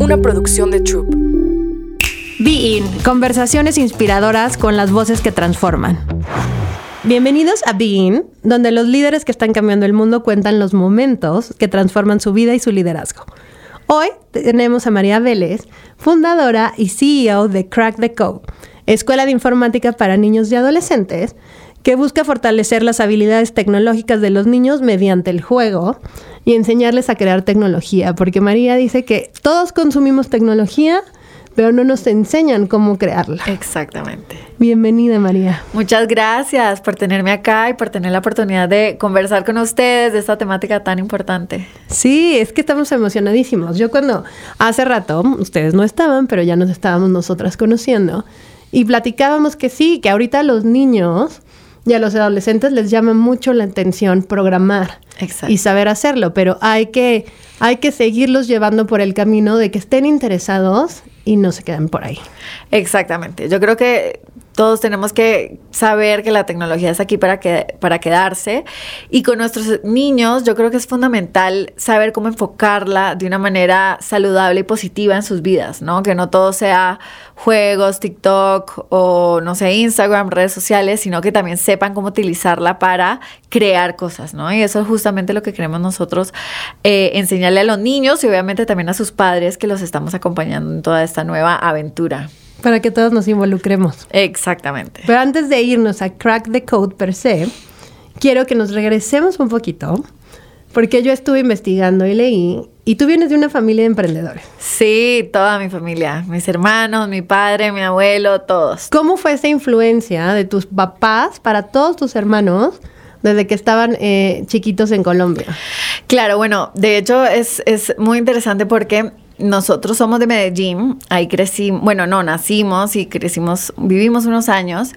una producción de Troop. Be In, conversaciones inspiradoras con las voces que transforman. Bienvenidos a Be In, donde los líderes que están cambiando el mundo cuentan los momentos que transforman su vida y su liderazgo. Hoy tenemos a María Vélez, fundadora y CEO de Crack the Code, escuela de informática para niños y adolescentes, que busca fortalecer las habilidades tecnológicas de los niños mediante el juego y enseñarles a crear tecnología, porque María dice que todos consumimos tecnología, pero no nos enseñan cómo crearla. Exactamente. Bienvenida, María. Muchas gracias por tenerme acá y por tener la oportunidad de conversar con ustedes de esta temática tan importante. Sí, es que estamos emocionadísimos. Yo cuando hace rato, ustedes no estaban, pero ya nos estábamos nosotras conociendo, y platicábamos que sí, que ahorita los niños y a los adolescentes les llama mucho la atención programar y saber hacerlo, pero hay que, hay que seguirlos llevando por el camino de que estén interesados y no se queden por ahí. Exactamente. Yo creo que todos tenemos que saber que la tecnología es aquí para, para quedarse. Y con nuestros niños, yo creo que es fundamental saber cómo enfocarla de una manera saludable y positiva en sus vidas, ¿no? Que no todo sea juegos, TikTok o, no sé, Instagram, redes sociales, sino que también sepan cómo utilizarla para crear cosas, ¿no? Y eso es justamente lo que queremos nosotros eh, enseñarle a los niños y obviamente también a sus padres que los estamos acompañando en toda esta nueva aventura. Para que todos nos involucremos. Exactamente. Pero antes de irnos a Crack the Code per se, quiero que nos regresemos un poquito, porque yo estuve investigando y leí, y tú vienes de una familia de emprendedores. Sí, toda mi familia, mis hermanos, mi padre, mi abuelo, todos. ¿Cómo fue esa influencia de tus papás para todos tus hermanos? desde que estaban eh, chiquitos en Colombia. Claro, bueno, de hecho es, es muy interesante porque nosotros somos de Medellín, ahí crecimos, bueno, no, nacimos y crecimos, vivimos unos años.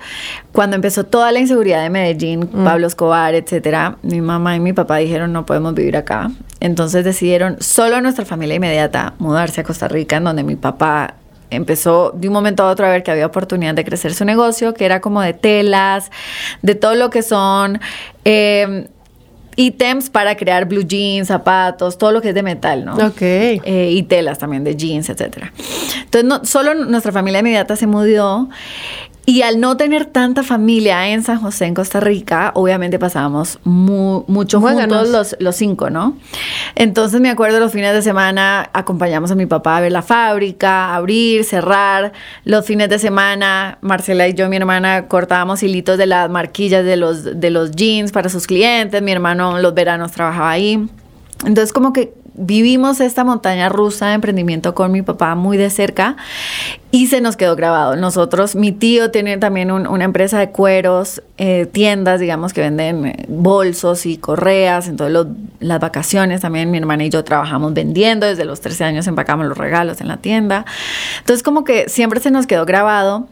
Cuando empezó toda la inseguridad de Medellín, mm. Pablo Escobar, etcétera, mi mamá y mi papá dijeron no podemos vivir acá. Entonces decidieron solo nuestra familia inmediata mudarse a Costa Rica, en donde mi papá empezó de un momento a otro a ver que había oportunidad de crecer su negocio, que era como de telas, de todo lo que son... Eh, ítems para crear blue jeans, zapatos, todo lo que es de metal, ¿no? Ok. Eh, y telas también de jeans, etcétera. Entonces, no, solo nuestra familia inmediata se mudó y al no tener tanta familia en San José, en Costa Rica, obviamente pasábamos mucho juntos los, los cinco, ¿no? Entonces me acuerdo los fines de semana acompañamos a mi papá a ver la fábrica, abrir, cerrar. Los fines de semana, Marcela y yo, mi hermana, cortábamos hilitos de las marquillas de los, de los jeans para sus clientes. Mi hermano los veranos trabajaba ahí. Entonces como que vivimos esta montaña rusa de emprendimiento con mi papá muy de cerca y se nos quedó grabado. Nosotros, mi tío tiene también una empresa de cueros, eh, tiendas, digamos, que venden eh, bolsos y correas. Entonces, las vacaciones también mi hermana y yo trabajamos vendiendo. Desde los 13 años empacamos los regalos en la tienda. Entonces, como que siempre se nos quedó grabado.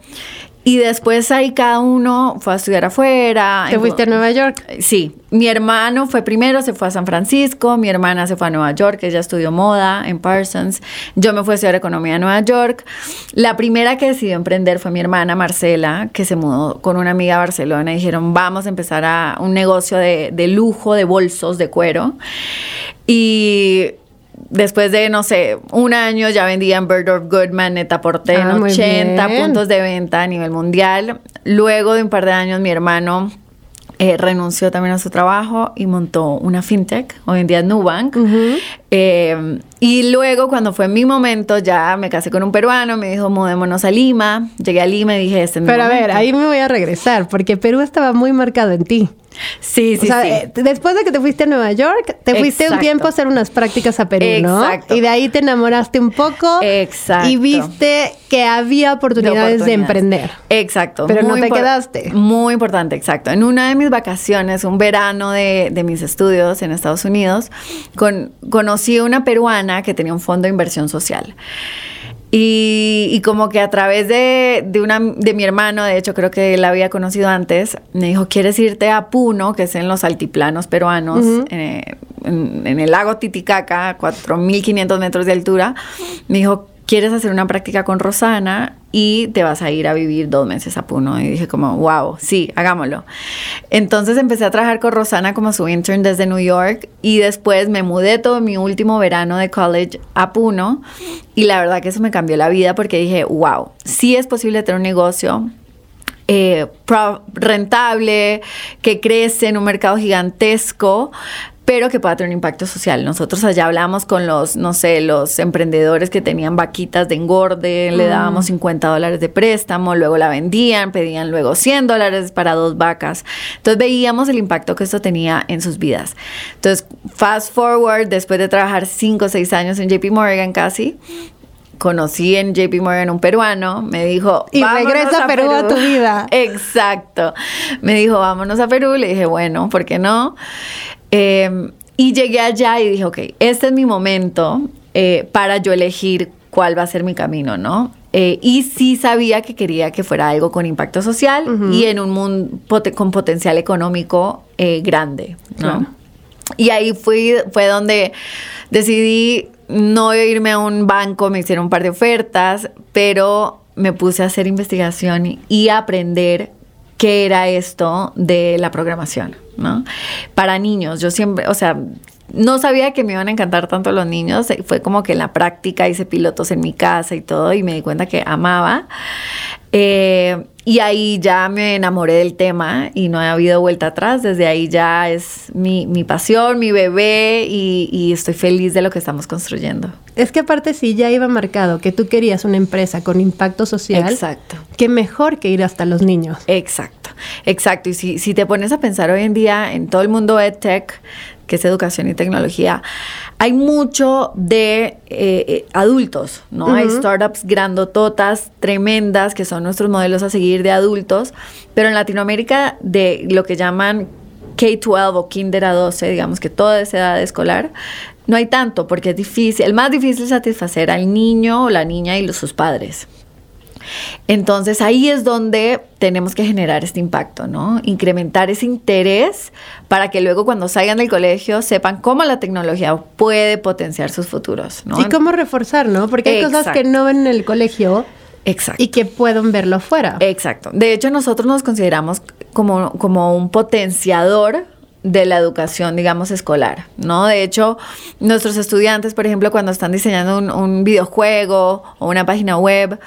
Y después ahí cada uno fue a estudiar afuera. ¿Te fuiste a Nueva York? Sí. Mi hermano fue primero, se fue a San Francisco. Mi hermana se fue a Nueva York, ella estudió moda en Parsons. Yo me fui a estudiar economía en Nueva York. La primera que decidió emprender fue mi hermana Marcela, que se mudó con una amiga a Barcelona y dijeron, vamos a empezar a un negocio de, de lujo, de bolsos, de cuero. Y después de, no sé, un año ya vendían Bird of Goodman, Netaporte en 80 ah, puntos de venta a nivel mundial. Luego de un par de años mi hermano eh, renunció también a su trabajo y montó una fintech, hoy en día Nubank. Eh, y luego, cuando fue mi momento, ya me casé con un peruano, me dijo, mudémonos a Lima. Llegué a Lima y dije, este es Pero a ver, ahí me voy a regresar, porque Perú estaba muy marcado en ti. Sí, sí, sí. Eh, después de que te fuiste a Nueva York, te fuiste un tiempo a hacer unas prácticas a Perú, ¿no? Exacto. Y de ahí te enamoraste un poco. Exacto. Y viste que había oportunidades de, emprender. Exacto. Pero no te quedaste. Muy importante, exacto. En una de mis vacaciones, un verano de, de mis estudios en Estados Unidos, con, conocí a una peruana que tenía un fondo de inversión social. Y, como que a través de, de, una, de mi hermano, de hecho creo que él la había conocido antes, me dijo, ¿quieres irte a Puno, que es en los altiplanos peruanos, eh, en, en, el lago Titicaca, 4.500 metros de altura? Me dijo, ¿quieres hacer una práctica con Rosana? Y te vas a ir a vivir dos meses a Puno. Y dije como, wow, sí, hagámoslo. Entonces empecé a trabajar con Rosana como su intern desde New York y después me mudé todo mi último verano de college a Puno y la verdad que eso me cambió la vida porque dije, wow, sí es posible tener un negocio eh, rentable, que crece en un mercado gigantesco, pero que pueda tener un impacto social. Nosotros allá hablamos con los, no sé, los emprendedores que tenían vaquitas de engorde, le mm. dábamos 50 dólares de préstamo, luego la vendían, pedían luego 100 dólares para dos vacas. Entonces veíamos el impacto que esto tenía en sus vidas. Entonces, fast forward, después de trabajar 5 o 6 años en JP Morgan casi, conocí en JP Morgan un peruano, me dijo, y regresa a Perú, a tu vida. Exacto. Me dijo, vámonos a Perú. Le dije, bueno, ¿por qué no? Em, y llegué allá y dije, ok, este es mi momento eh, para yo elegir cuál va a ser mi camino, ¿no? Eh, y sí sabía que quería que fuera algo con impacto social y en un mundo con potencial económico eh, grande, ¿no? Y ahí fui, fue donde decidí no irme a un banco, me hicieron un par de ofertas, pero me puse a hacer investigación y aprender qué era esto de la programación, ¿no? Para niños, yo siempre, o sea, no sabía que me iban a encantar tanto los niños, fue como que en la práctica hice pilotos en mi casa y todo y me di cuenta que amaba. Eh, y ahí ya me enamoré del tema y no ha habido vuelta atrás. Desde ahí ya es mi, pasión, mi bebé y, y, estoy feliz de lo que estamos construyendo. Es que aparte sí ya iba marcado que tú querías una empresa con impacto social. Exacto. Que mejor que ir hasta los niños. Exacto, exacto. Y si, si te pones a pensar hoy en día en todo el mundo EdTech, que es educación y tecnología, hay mucho de eh, eh, adultos, ¿no? Hay startups grandototas, tremendas, que son nuestros modelos a seguir de adultos, pero en Latinoamérica de lo que llaman K-12 o Kinder a 12, digamos que toda esa edad escolar, no hay tanto porque es difícil, el más difícil es satisfacer al niño o la niña y los, sus padres. Entonces ahí es donde tenemos que generar este impacto, ¿no? Incrementar ese interés para que luego cuando salgan del colegio sepan cómo la tecnología puede potenciar sus futuros, ¿no? Y cómo reforzar, ¿no? Porque hay cosas que no ven en el colegio. Exacto. Y que pueden verlo afuera. Exacto. De hecho, nosotros nos consideramos como, como un potenciador de la educación, digamos, escolar, ¿no? De hecho, nuestros estudiantes, por ejemplo, cuando están diseñando un, un videojuego o una página web,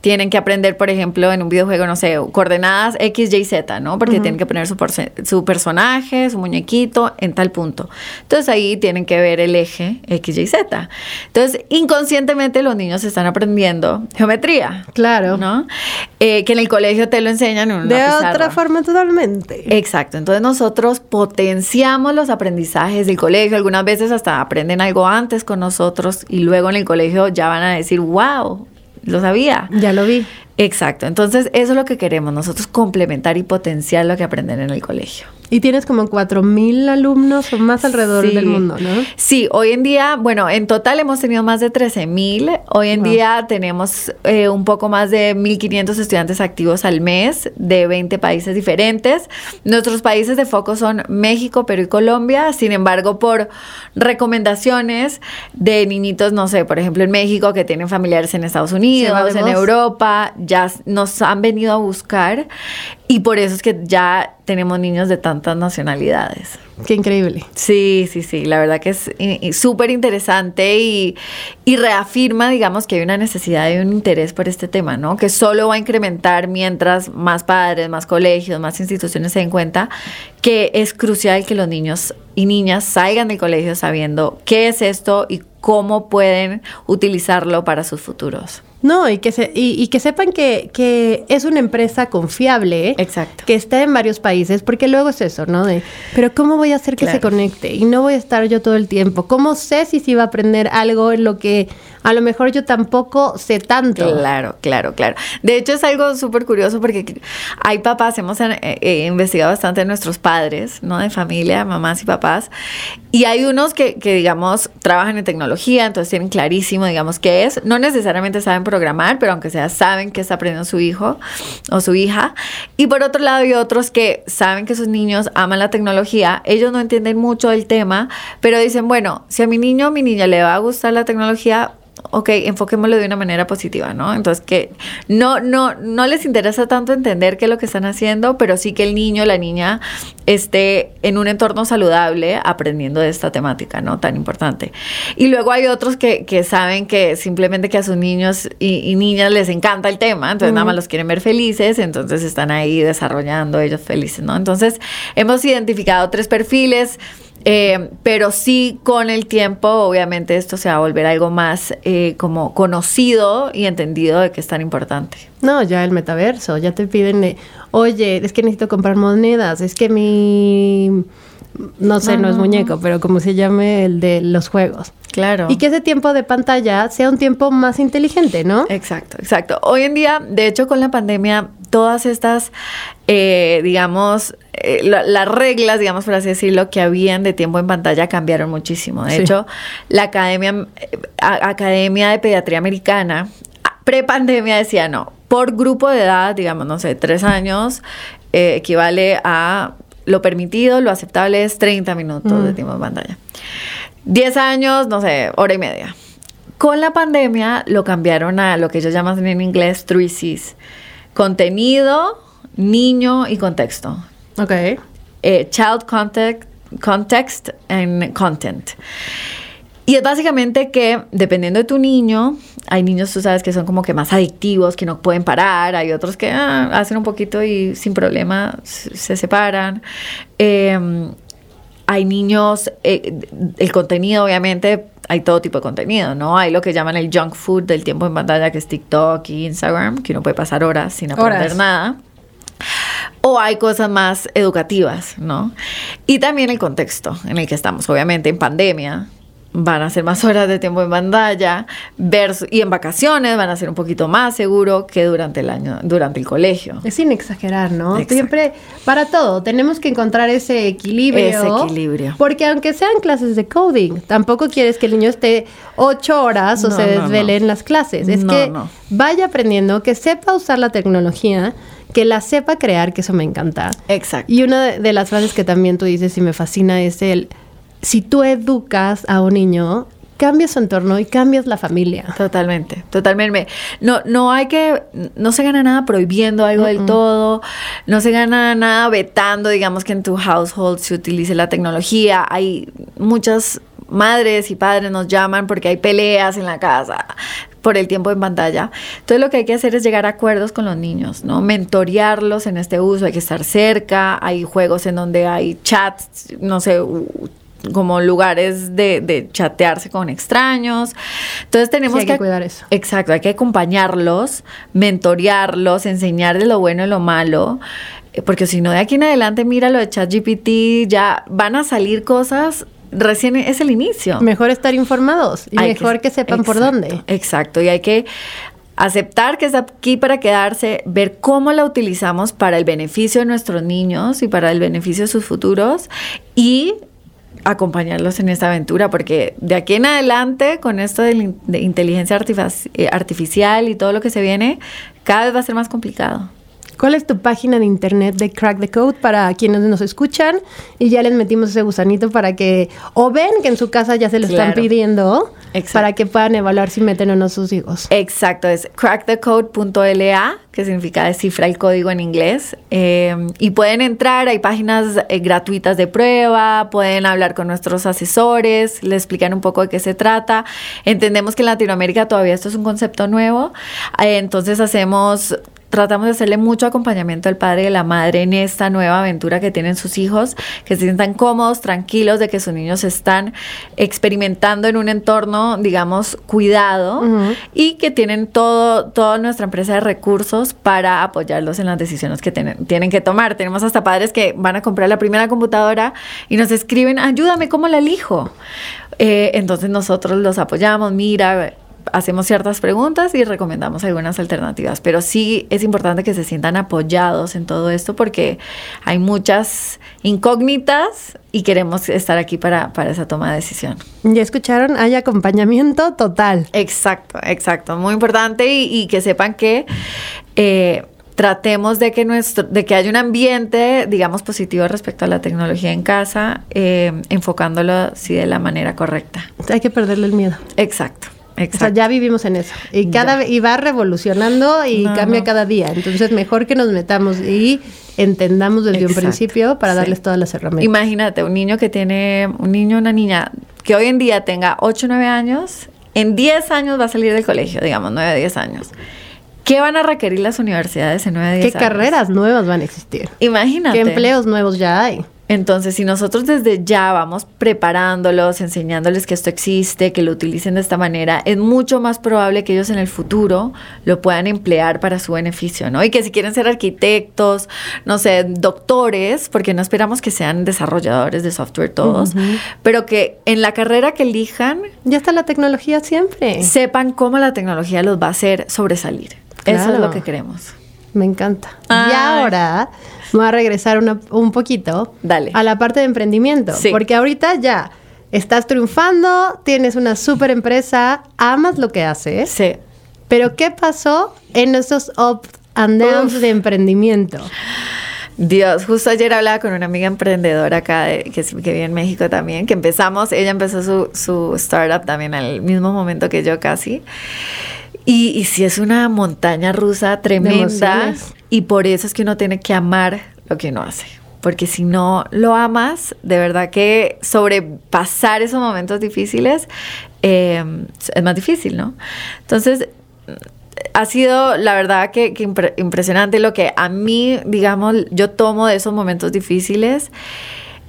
tienen que aprender, por ejemplo, en un videojuego, no sé, coordenadas X, Y, Z, ¿no? Porque tienen que poner su, su, personaje, su muñequito en tal punto. Entonces ahí tienen que ver el eje X, Y, Z. Entonces, inconscientemente los niños están aprendiendo geometría. Claro. ¿No? Eh, que en el colegio te lo enseñan en una De otra forma totalmente. Exacto. Entonces nosotros potenciamos los aprendizajes del colegio. Algunas veces hasta aprenden algo antes con nosotros y luego en el colegio ya van a decir, wow, lo sabía. Ya lo vi. Exacto. Entonces, eso es lo que queremos nosotros, complementar y potenciar lo que aprenden en el colegio. Y tienes como 4.000 alumnos o más alrededor del mundo, ¿no? Sí, hoy en día, bueno, en total hemos tenido más de 13.000. Hoy en día tenemos eh, un poco más de 1.500 estudiantes activos al mes de 20 países diferentes. Nuestros países de foco son México, Perú y Colombia. Sin embargo, por recomendaciones de niñitos, no sé, por ejemplo, en México que tienen familiares en Estados Unidos, en Europa, ya nos han venido a buscar y por eso es que ya tenemos niños de tantas nacionalidades. Qué increíble. Sí, sí, sí. La verdad que es súper interesante y, y, reafirma, digamos, que hay una necesidad y un interés por este tema, ¿no? Que solo va a incrementar mientras más padres, más colegios, más instituciones se den cuenta que es crucial que los niños y niñas salgan del colegio sabiendo qué es esto y cómo pueden utilizarlo para sus futuros. No, y que, se, y, que sepan que, que, es una empresa confiable. Exacto. Que está en varios países, porque luego es eso, ¿no? De, pero ¿cómo voy a hacer que se conecte? Y no voy a estar yo todo el tiempo. ¿Cómo sé si se va a aprender algo en lo que a lo mejor yo tampoco sé tanto? Claro, claro, claro. De hecho, es algo súper curioso porque hay papás, hemos eh, eh, investigado bastante nuestros padres, ¿no? De familia, mamás y papás. Y hay unos que, que, digamos, trabajan en tecnología, entonces tienen clarísimo, digamos, qué es. No necesariamente saben programar, pero aunque sea, saben que está aprendiendo su hijo o su hija. Y por otro lado, hay otros que saben que sus niños aman la tecnología. Ellos no entienden mucho el tema, pero dicen, bueno, si a mi niño o mi niña le va a gustar la tecnología, ok, enfoquémoslo de una manera positiva, ¿no? Entonces, que no, no, no les interesa tanto entender qué es lo que están haciendo, pero sí que el niño, la niña, esté en un entorno saludable aprendiendo de esta temática, ¿no? Tan importante. Y luego hay otros que, que saben que simplemente que a sus niños y, niñas les encanta el tema, entonces nada más los quieren ver felices, entonces están ahí desarrollando ellos felices, ¿no? Entonces, hemos identificado tres perfiles eh, pero sí con el tiempo, obviamente, esto se va a volver algo más eh, como conocido y entendido de que es tan importante. No, ya el metaverso, ya te piden, oye, es que necesito comprar monedas, es que mi, no sé, no, es muñeco, pero como se llame el de los juegos. Claro. Y que ese tiempo de pantalla sea un tiempo más inteligente, ¿no? Exacto, exacto. Hoy en día, de hecho, con la pandemia, todas estas, eh, digamos, eh, las reglas, digamos, por así decirlo, que habían de tiempo en pantalla cambiaron muchísimo. De hecho, la Academia, eh, Academia de Pediatría Americana, pre-pandemia decía, no, por grupo de edad, digamos, no sé, tres años, equivale a lo permitido, lo aceptable es 30 minutos de mm. tiempo en pantalla. 10 años, no sé, hora y media. Con la pandemia lo cambiaron a lo que ellos llaman en inglés three C's. Contenido, niño y contexto. Ok. Eh, child context, context and content. Y es básicamente que dependiendo de tu niño, hay niños, tú sabes, que son como que más adictivos, que no pueden parar, hay otros que ah, hacen un poquito y sin problema se separan. Em, hay niños, eh, el contenido obviamente, hay todo tipo de contenido, ¿no? Hay lo que llaman el junk food del tiempo en pantalla, que es TikTok y Instagram, que uno puede pasar horas sin aprender nada. O hay cosas más educativas, ¿no? Y también el contexto en el que estamos, obviamente en pandemia, van a ser más horas de tiempo en pantalla versus, y en vacaciones van a ser un poquito más seguro que durante el año, durante el colegio. Es sin exagerar, ¿no? Siempre, para todo, tenemos que encontrar ese equilibrio. Ese equilibrio. Porque aunque sean clases de coding, tampoco quieres que el niño esté ocho horas o se desvele en las clases. Es que vaya aprendiendo, que sepa usar la tecnología que la sepa crear, que eso me encanta. Exacto. Y una de las frases que también tú dices y me fascina es el si tú educas a un niño, cambias su entorno y cambias la familia. Totalmente, totalmente. No, no hay que, no se gana nada prohibiendo algo del todo, no se gana nada vetando, digamos que en tu household se utilice la tecnología. Hay muchas madres y padres nos llaman porque hay peleas en la casa por el tiempo en pantalla. Entonces lo que hay que hacer es llegar a acuerdos con los niños, ¿no? Mentorearlos en este uso, hay que estar cerca, hay juegos en donde hay chats, no sé, como lugares de, chatearse con extraños. Entonces tenemos que, cuidar eso. Exacto, hay que acompañarlos, mentorearlos, enseñarles lo bueno y lo malo. Eh, porque si no, de aquí en adelante, mira lo de ChatGPT, ya van a salir cosas recién es el inicio. Mejor estar informados y mejor que, sepan por dónde. Exacto, y hay que aceptar que está aquí para quedarse, ver cómo la utilizamos para el beneficio de nuestros niños y para el beneficio de sus futuros y acompañarlos en esta aventura, porque de aquí en adelante, con esto de, inteligencia eh, artificial y todo lo que se viene, cada vez va a ser más complicado. ¿Cuál es tu página de internet de Crack the Code para quienes nos escuchan? Y ya les metimos ese gusanito para que, o ven que en su casa ya se lo están pidiendo, para que puedan evaluar si meten o no sus hijos. Exacto, es crackthecode.la, que significa descifra el código en inglés. Eh, y pueden entrar, hay páginas eh, gratuitas de prueba, pueden hablar con nuestros asesores, les explican un poco de qué se trata. Entendemos que en Latinoamérica todavía esto es un concepto nuevo, eh, entonces hacemos tratamos de hacerle mucho acompañamiento al padre y a la madre en esta nueva aventura que tienen sus hijos, que se sientan cómodos, tranquilos de que sus niños están experimentando en un entorno, digamos, cuidado y que tienen todo, toda nuestra empresa de recursos para apoyarlos en las decisiones que tienen, tienen que tomar. Tenemos hasta padres que van a comprar la primera computadora y nos escriben, ayúdame, ¿cómo la elijo? Eh, entonces nosotros los apoyamos, mira, hacemos ciertas preguntas y recomendamos algunas alternativas, pero sí es importante que se sientan apoyados en todo esto porque hay muchas incógnitas y queremos estar aquí para, esa toma de decisión. Ya escucharon, hay acompañamiento total. Exacto, exacto, muy importante y, que sepan que... Eh, tratemos de que nuestro, de que haya un ambiente, digamos, positivo respecto a la tecnología en casa, eh, enfocándolo sí de la manera correcta. Hay que perderle el miedo. Exacto. O sea, ya vivimos en eso. Y, cada, y va revolucionando y cambia cada día. Entonces, mejor que nos metamos y entendamos desde un principio para darles todas las herramientas. Imagínate, un niño que tiene, un niño, una niña que hoy en día tenga 8 o 9 años, en 10 años va a salir del colegio, digamos, 9 o 10 años. ¿Qué van a requerir las universidades en 9 o 10 años? ¿Qué carreras nuevas van a existir? Imagínate. ¿Qué empleos nuevos ya hay? Entonces, si nosotros desde ya vamos preparándolos, enseñándoles que esto existe, que lo utilicen de esta manera, es mucho más probable que ellos en el futuro lo puedan emplear para su beneficio, ¿no? Y que si quieren ser arquitectos, no sé, doctores, porque no esperamos que sean desarrolladores de software todos, pero que en la carrera que elijan... Ya está la tecnología siempre. Sepan cómo la tecnología los va a hacer sobresalir. Eso es lo que queremos. Me encanta. Y ahora voy a regresar un poquito Dale. a la parte de emprendimiento. Porque ahorita ya estás triunfando, tienes una super empresa, amas lo que haces. Sí. Pero ¿qué pasó en esos up and downs de emprendimiento? Dios, justo ayer hablaba con una amiga emprendedora acá que, que vive en México también, que empezamos, ella empezó su, su startup también al mismo momento que yo casi. Y, y si es una montaña rusa tremenda y por eso es que uno tiene que amar lo que uno hace. Porque si no lo amas, de verdad que sobrepasar esos momentos difíciles eh, es más difícil, ¿no? Entonces, ha sido la verdad que, impresionante lo que a mí, digamos, yo tomo de esos momentos difíciles.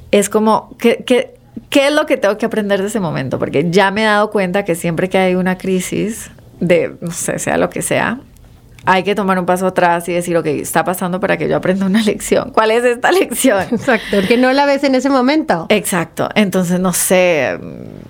Es como que, que ¿Qué es lo que tengo que aprender de ese momento? Porque ya me he dado cuenta que siempre que hay una crisis, de, no sé, sea lo que sea, hay que tomar un paso atrás y decir, ok, está pasando para que yo aprenda una lección. ¿Cuál es esta lección? Exacto, que no la ves en ese momento. Exacto, entonces no sé.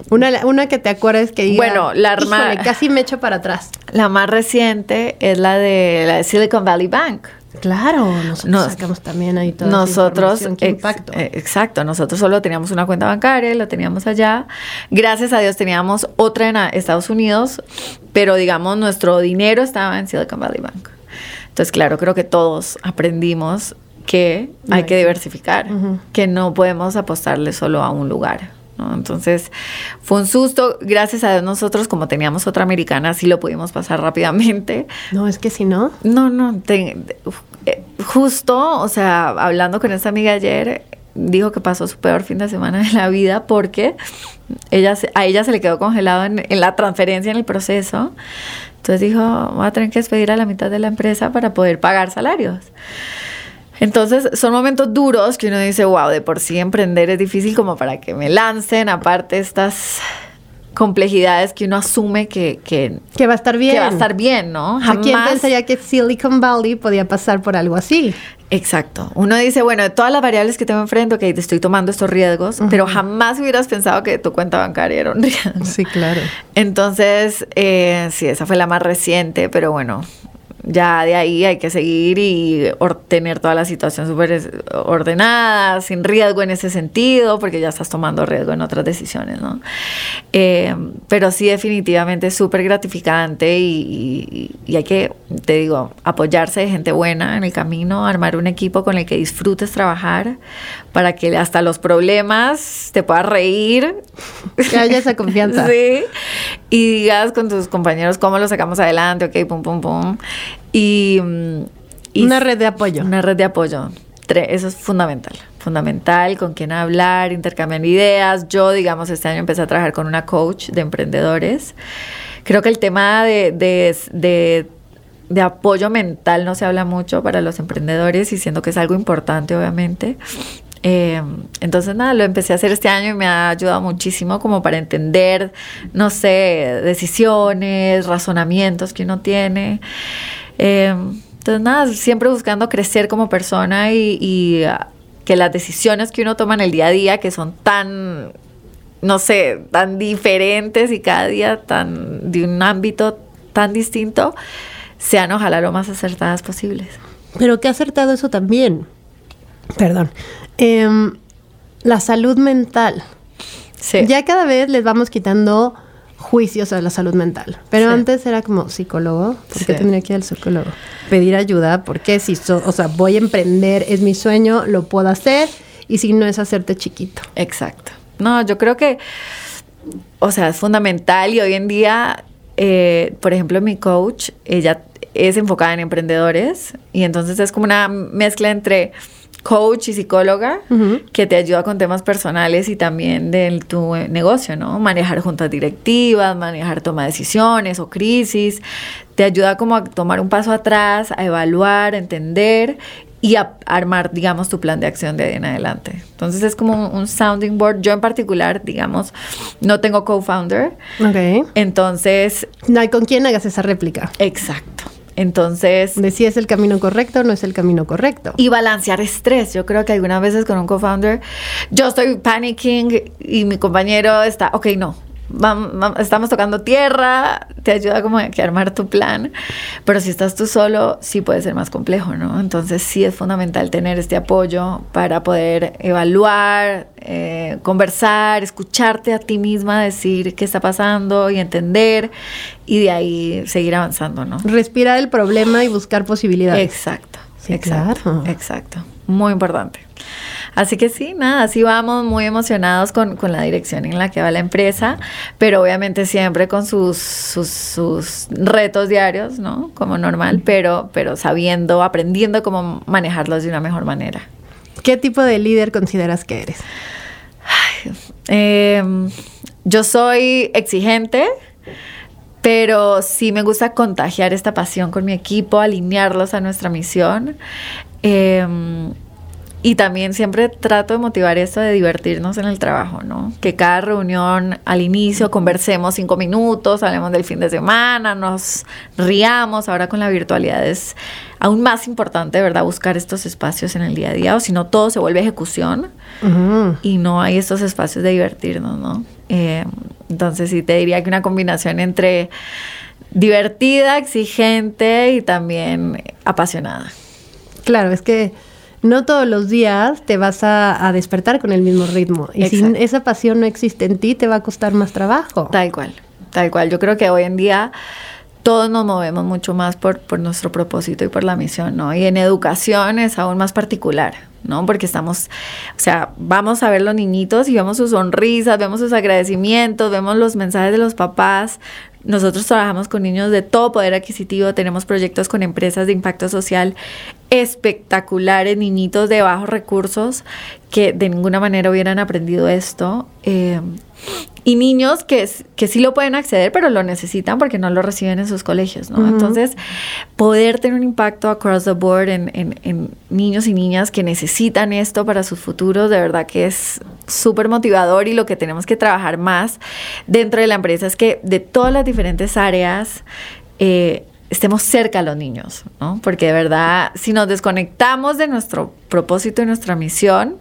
Una, una que te acuerdes que diga, bueno, la híjole, casi me echo para atrás. La más reciente es la de, la de Silicon Valley Bank. Claro, nosotros sacamos también ahí todo. Nosotros, impacto. Eh, exacto, nosotros solo teníamos una cuenta bancaria, lo teníamos allá. Gracias a Dios teníamos otra en Estados Unidos, pero digamos nuestro dinero estaba en Silicon Valley Bank. Entonces, claro, creo que todos aprendimos que hay que diversificar, que no podemos apostarle solo a un lugar. Entonces fue un susto, gracias a Dios nosotros como teníamos otra americana sí lo pudimos pasar rápidamente. No, es que si no. No, no, eh, justo, o sea, hablando con esta amiga ayer, dijo que pasó su peor fin de semana de la vida porque ella, a ella se le quedó congelado en, en la transferencia en el proceso. Entonces dijo, voy a tener que despedir a la mitad de la empresa para poder pagar salarios. Entonces, son momentos duros que uno dice, wow, de por sí emprender es difícil como para que me lancen, aparte estas complejidades que uno asume que, que, va a estar bien. Que va a estar bien, ¿no? Jamás. ¿Quién pensaría que Silicon Valley podía pasar por algo así? Exacto. Uno dice, bueno, de todas las variables que tengo enfrente, que estoy tomando estos riesgos, pero jamás hubieras pensado que tu cuenta bancaria era un riesgo. Sí, claro. Entonces, eh, sí, esa fue la más reciente, pero bueno, ya de ahí hay que seguir y tener toda la situación súper ordenada, sin riesgo en ese sentido, porque ya estás tomando riesgo en otras decisiones, ¿no? Eh, pero sí, definitivamente es súper gratificante y, hay que, te digo, apoyarse de gente buena en el camino, armar un equipo con el que disfrutes trabajar para que hasta los problemas te puedas reír. Que haya esa confianza. sí. Y digas con tus compañeros cómo lo sacamos adelante, ok, pum, pum, pum. Y, una red de apoyo. Una red de apoyo. Eso es fundamental. Fundamental, con quién hablar, intercambiar ideas. Yo, digamos, este año empecé a trabajar con una coach de emprendedores. Creo que el tema de, de, de, apoyo mental no se habla mucho para los emprendedores y siento que es algo importante, obviamente. Eh, entonces, nada, lo empecé a hacer este año y me ha ayudado muchísimo como para entender, no sé, decisiones, razonamientos que uno tiene. Eh, entonces, nada, siempre buscando crecer como persona y, ah, que las decisiones que uno toma en el día a día, que son tan, no sé, tan diferentes y cada día tan de un ámbito tan distinto, sean ojalá lo más acertadas posibles. Pero qué acertado eso también. Perdón. Em, la salud mental. Sí. Ya cada vez les vamos quitando juicios a la salud mental. Pero antes era como psicólogo, ¿por qué tendría que ir al psicólogo? Pedir ayuda, porque si, o sea, voy a emprender, es mi sueño, lo puedo hacer, y si no es hacerte chiquito. Exacto. No, yo creo que, o sea, es fundamental y hoy en día eh, por ejemplo, mi coach, ella es enfocada en emprendedores y entonces es como una mezcla entre coach y psicóloga que te ayuda con temas personales y también de tu negocio, ¿no? Manejar juntas directivas, manejar toma de decisiones o crisis, te ayuda como a tomar un paso atrás, a evaluar, a entender y a armar, digamos, tu plan de acción de ahí en adelante. Entonces es como un, sounding board. Yo en particular, digamos, no tengo co-founder. Ok. Entonces... No hay con quién hagas esa réplica. Exacto. Entonces... De si es el camino correcto o no es el camino correcto. Y balancear estrés. Yo creo que algunas veces con un co-founder, yo estoy panicking y mi compañero está, ok, no, estamos tocando tierra, te ayuda como a armar tu plan, pero si estás tú solo, sí puede ser más complejo, ¿no? Entonces sí es fundamental tener este apoyo para poder evaluar, eh, conversar, escucharte a ti misma, decir qué está pasando y entender y de ahí seguir avanzando, ¿no? Respirar el problema y buscar posibilidades. Exacto. exacto, exacto. Muy importante. Así que sí, nada, así vamos muy emocionados con, la dirección en la que va la empresa, pero obviamente siempre con sus, sus, retos diarios, ¿no? Como normal, pero, pero sabiendo, aprendiendo cómo manejarlos de una mejor manera. ¿Qué tipo de líder consideras que eres? Em, yo soy exigente, pero sí me gusta contagiar esta pasión con mi equipo, alinearlos a nuestra misión. Eh, y también siempre trato de motivar esto de divertirnos en el trabajo, ¿no? Que cada reunión al inicio conversemos cinco minutos, hablemos del fin de semana, nos riamos. Ahora con la virtualidad es aún más importante, ¿verdad? Buscar estos espacios en el día a día, o si no todo se vuelve ejecución y no hay estos espacios de divertirnos, ¿no? Eh, entonces sí te diría que una combinación entre divertida, exigente y también apasionada. Claro, es que no todos los días te vas a, despertar con el mismo ritmo. Y si esa pasión no existe en ti, te va a costar más trabajo. Tal cual, tal cual. Yo creo que hoy en día todos nos movemos mucho más por, por nuestro propósito y por la misión, ¿no? Y en educación es aún más particular, ¿no? Porque estamos, o sea, vamos a ver los niñitos y vemos sus sonrisas, vemos sus agradecimientos, vemos los mensajes de los papás, nosotros trabajamos con niños de todo poder adquisitivo, tenemos proyectos con empresas de impacto social espectaculares, niñitos de bajos recursos que de ninguna manera hubieran aprendido esto. Eh, y niños que, que sí lo pueden acceder, pero lo necesitan porque no lo reciben en sus colegios, ¿no? Entonces, poder tener un impacto across the board en, en, niños y niñas que necesitan esto para sus futuros, de verdad que es súper motivador y lo que tenemos que trabajar más dentro de la empresa es que de todas las diferentes áreas, eh, estemos cerca a los niños, ¿no? Porque de verdad, si nos desconectamos de nuestro propósito y nuestra misión,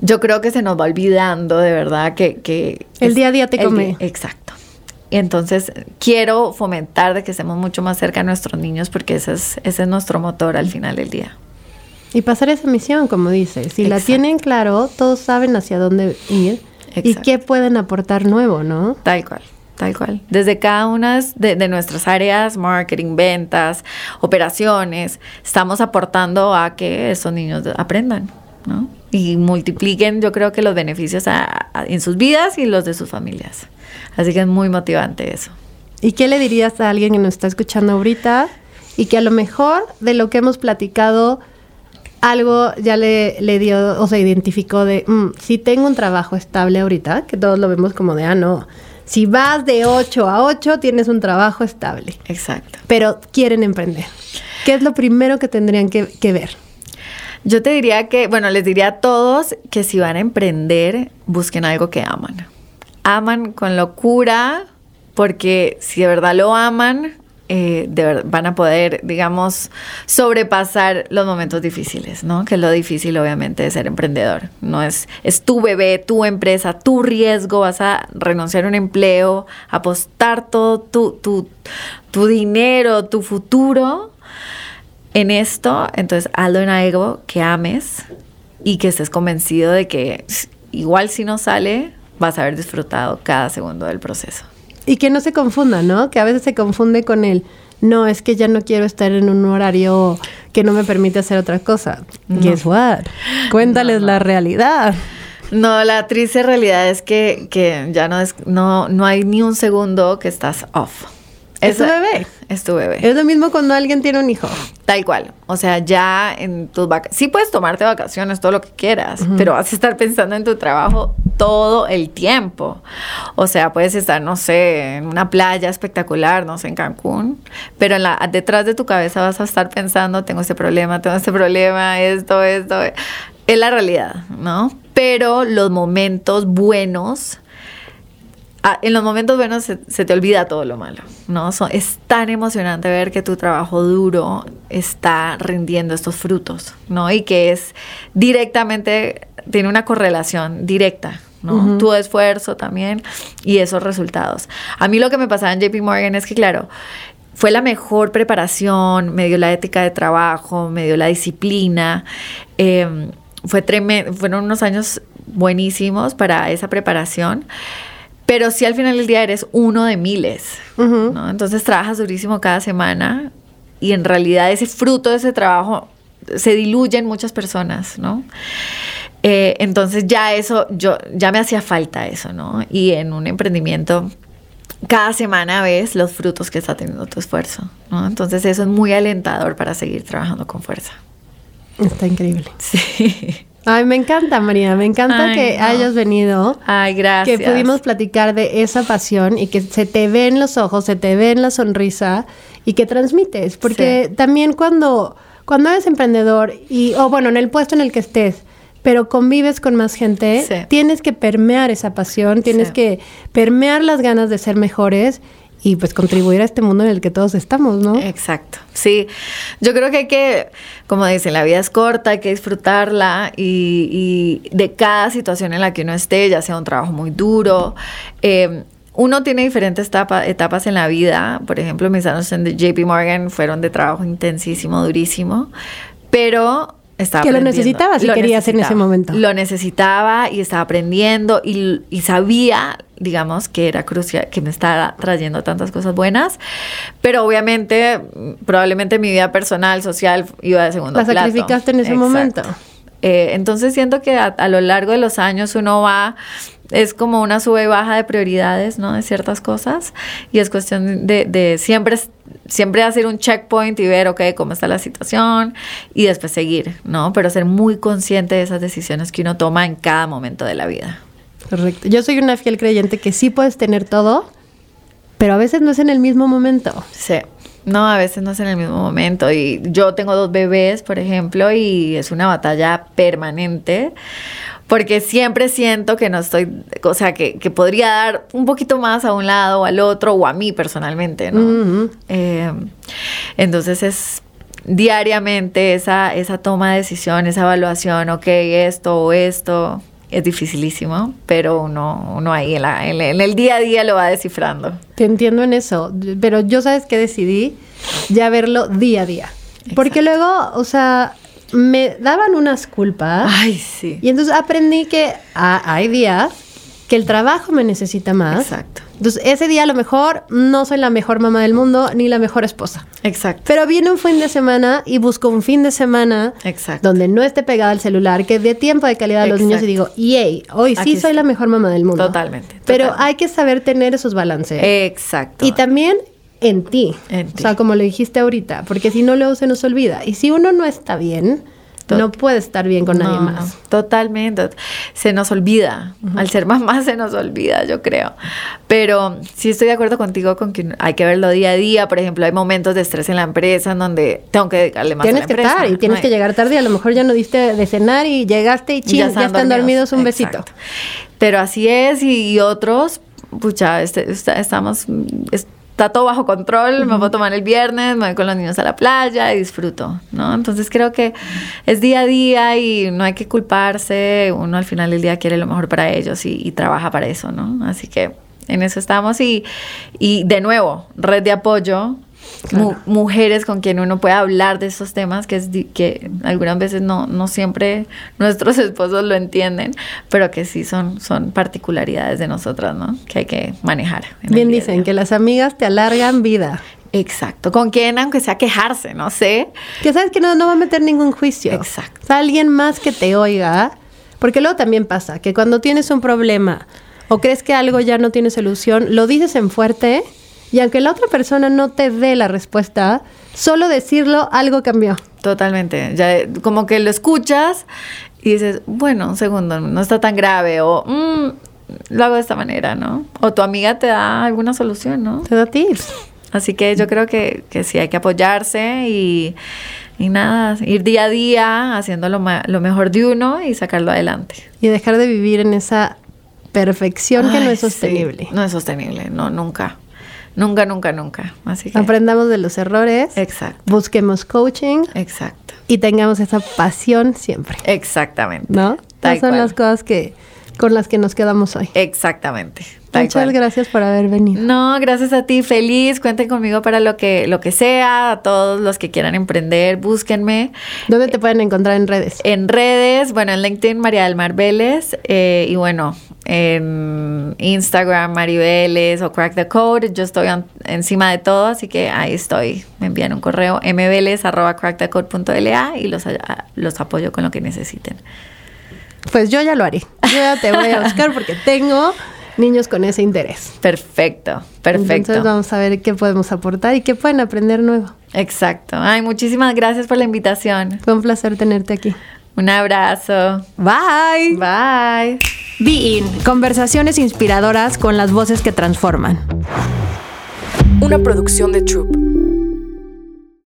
yo creo que se nos va olvidando de verdad que... el día a día te come. exacto. Y entonces quiero fomentar de que estemos mucho más cerca a nuestros niños porque ese es, ese es nuestro motor al final del día. Y pasar esa misión, como dices. Si la tienen claro, todos saben hacia dónde ir y qué pueden aportar nuevo, ¿no? Tal cual. Tal cual. Desde cada una de, nuestras áreas, marketing, ventas, operaciones, estamos aportando a que esos niños aprendan, ¿no? y multipliquen yo creo que los beneficios en sus vidas y los de sus familias. Así que es muy motivante eso. ¿Y qué le dirías a alguien que nos está escuchando ahorita y que a lo mejor de lo que hemos platicado algo ya le, le dio o se identificó de, mm, si tengo un trabajo estable ahorita, que todos lo vemos como de, ah, no, si vas de 8 a 8 tienes un trabajo estable. Exacto. Pero quieren emprender. ¿Qué es lo primero que tendrían que, que ver? Yo te diría que, bueno, les diría a todos que si van a emprender, busquen algo que aman. Aman con locura, porque si de verdad lo aman, eh, van a poder, digamos, sobrepasar los momentos difíciles, ¿no? Que es lo difícil, obviamente, de ser emprendedor. No es, es tu bebé, tu empresa, tu riesgo, vas a renunciar a un empleo, apostar todo tu, tu, tu dinero, tu futuro en esto, entonces hazlo en algo que ames y que estés convencido de que igual si no sale, vas a haber disfrutado cada segundo del proceso. Y que no se confunda, ¿no? Que a veces se confunde con el, no, es que ya no quiero estar en un horario que no me permite hacer otra cosa. Guess what? Cuéntales la realidad. No, la triste realidad es que, que ya no, es, no, no hay ni un segundo que estás off. Es tu bebé. Es tu bebé. Es lo mismo cuando alguien tiene un hijo. Tal cual. O sea, ya en tus vacaciones. Sí puedes tomarte vacaciones, todo lo que quieras, pero vas a estar pensando en tu trabajo todo el tiempo. O sea, puedes estar, no sé, en una playa espectacular, no sé, en Cancún, pero la, detrás de tu cabeza vas a estar pensando, tengo este problema, tengo este problema, esto, esto. Es la realidad, ¿no? Pero los momentos buenos Ah, en los momentos buenos se, te olvida todo lo malo, ¿no? es tan emocionante ver que tu trabajo duro está rindiendo estos frutos, ¿no? Y que es directamente, tiene una correlación directa, ¿no? Tu esfuerzo también y esos resultados. A mí lo que me pasaba en JP Morgan es que, claro, fue la mejor preparación, me dio la ética de trabajo, me dio la disciplina. Em, fue fueron unos años buenísimos para esa preparación. Pero sí al final del día eres uno de miles, ¿no? Entonces trabajas durísimo cada semana y en realidad ese fruto de ese trabajo se diluye en muchas personas, ¿no? Eh, entonces ya eso, yo, ya me hacía falta eso, ¿no? Y en un emprendimiento cada semana ves los frutos que está teniendo tu esfuerzo, ¿no? Entonces eso es muy alentador para seguir trabajando con fuerza. Está increíble. Sí. Ay, me encanta, María, me encanta que hayas venido. Ay, gracias. Que pudimos platicar de esa pasión y que se te ve en los ojos, se te ve en la sonrisa y que transmites. Porque también cuando, cuando eres emprendedor y, o bueno, en el puesto en el que estés, pero convives con más gente, tienes que permear esa pasión, tienes que permear las ganas de ser mejores y pues contribuir a este mundo en el que todos estamos, ¿no? Exacto, sí. Yo creo que hay que, como dicen, la vida es corta, hay que disfrutarla y, de cada situación en la que uno esté, ya sea un trabajo muy duro. Eh, uno tiene diferentes etapas en la vida. Por ejemplo, mis años en JP Morgan fueron de trabajo intensísimo, durísimo. Pero estaba que lo necesitaba si quería hacer en ese momento. Lo necesitaba y estaba aprendiendo y, y, sabía, digamos, que era crucial, que me estaba trayendo tantas cosas buenas, pero obviamente, probablemente mi vida personal, social, iba de segundo plano. La sacrificaste en ese momento. Eh, entonces siento que a, lo largo de los años uno va, es como una sube y baja de prioridades, ¿no? De ciertas cosas y es cuestión de, de siempre siempre hacer un checkpoint y ver, ok, cómo está la situación y después seguir, ¿no? Pero ser muy consciente de esas decisiones que uno toma en cada momento de la vida. Correcto. Yo soy una fiel creyente que sí puedes tener todo, pero a veces no es en el mismo momento. Sí. No, a veces no es en el mismo momento. Y yo tengo dos bebés, por ejemplo, y es una batalla permanente porque siempre siento que no estoy, o sea, que, podría dar un poquito más a un lado o al otro o a mí personalmente, ¿no? Eh, entonces es diariamente esa, esa toma de decisión, esa evaluación, ok, esto o esto, es dificilísimo, pero uno, uno ahí en, en, el día a día lo va descifrando. Te entiendo en eso, pero yo sabes que decidí ya verlo día a día. Porque luego, o sea, me daban unas culpas. Ay, sí. Y entonces aprendí que hay días que el trabajo me necesita más. Exacto. Entonces, ese día a lo mejor no soy la mejor mamá del mundo ni la mejor esposa. Exacto. Pero viene un fin de semana y busco un fin de semana Exacto. donde no esté pegada al celular, que dé tiempo de calidad a los niños y digo, yay, hoy sí soy la mejor mamá del mundo. Totalmente, Pero hay que saber tener esos balances. Exacto. Y también en ti. O sea, como lo dijiste ahorita, porque si no luego se nos olvida. Y si uno no está bien, no puede estar bien con nadie más. totalmente. Se nos olvida. Al ser mamá se nos olvida, yo creo. Pero sí estoy de acuerdo contigo con que hay que verlo día a día. Por ejemplo, hay momentos de estrés en la empresa en donde tengo que dedicarle más tienes a la empresa. que estar y tienes que llegar tarde. A lo mejor ya no diste de cenar y llegaste y ching, ya, están, dormidos. un besito. Pero así es y, otros, pucha, este, estamos está todo bajo control, me voy a tomar el viernes, me voy con los niños a la playa y disfruto, ¿no? Entonces creo que es día a día y no hay que culparse, uno al final del día quiere lo mejor para ellos y, trabaja para eso, ¿no? Así que en eso estamos y, y de nuevo, red de apoyo, mujeres con quien uno puede hablar de esos temas que, es que algunas veces no, no siempre nuestros esposos lo entienden, pero que sí son, son particularidades de nosotras, ¿no? Que hay que manejar. Bien dicen que las amigas te alargan vida. Exacto. Con quien, aunque sea quejarse, no sé. Que sabes que no, no va a meter ningún juicio. Exacto. O sea, alguien más que te oiga Porque luego también pasa que cuando tienes un problema o crees que algo ya no tiene solución, lo dices en fuerte y aunque la otra persona no te dé la respuesta, solo decirlo algo cambió. Totalmente. Ya, como que lo escuchas y dices, bueno, un segundo, no está tan grave o mm, lo hago de esta manera, ¿no? O tu amiga te da alguna solución, ¿no? Te da tips. Así que yo creo que, que sí hay que apoyarse y, y nada, ir día a día haciendo lo, lo mejor de uno y sacarlo adelante. Y dejar de vivir en esa perfección que no es sí. sostenible. No es sostenible, no, nunca. Nunca, nunca, nunca. Así que. Aprendamos de los errores, Exacto, busquemos coaching exacto. y tengamos esa pasión siempre, Exactamente. ¿no? Tal Esas son cual. las cosas que con las que nos quedamos hoy. Exactamente. Muchas cual. gracias por haber venido. No, gracias a ti, feliz. Cuenten conmigo para lo que, lo que sea. A todos los que quieran emprender, búsquenme. ¿Dónde te pueden encontrar en redes? En redes, bueno, en LinkedIn María del Mar Vélez eh, y bueno, en Instagram Mari Vélez o Crack the Code, yo estoy encima de todo, así que ahí estoy. Me envían un correo mveles@crackthecode.la y los, los apoyo con lo que necesiten. Pues yo ya lo haré. Yo ya te voy a buscar porque tengo niños con ese interés. Perfecto, perfecto. Entonces vamos a ver qué podemos aportar y qué pueden aprender nuevo. Exacto. Ay, muchísimas gracias por la invitación. Fue un placer tenerte aquí. Un abrazo. Bye. Bye. Be In, conversaciones inspiradoras con las voces que transforman. Una producción de Troop.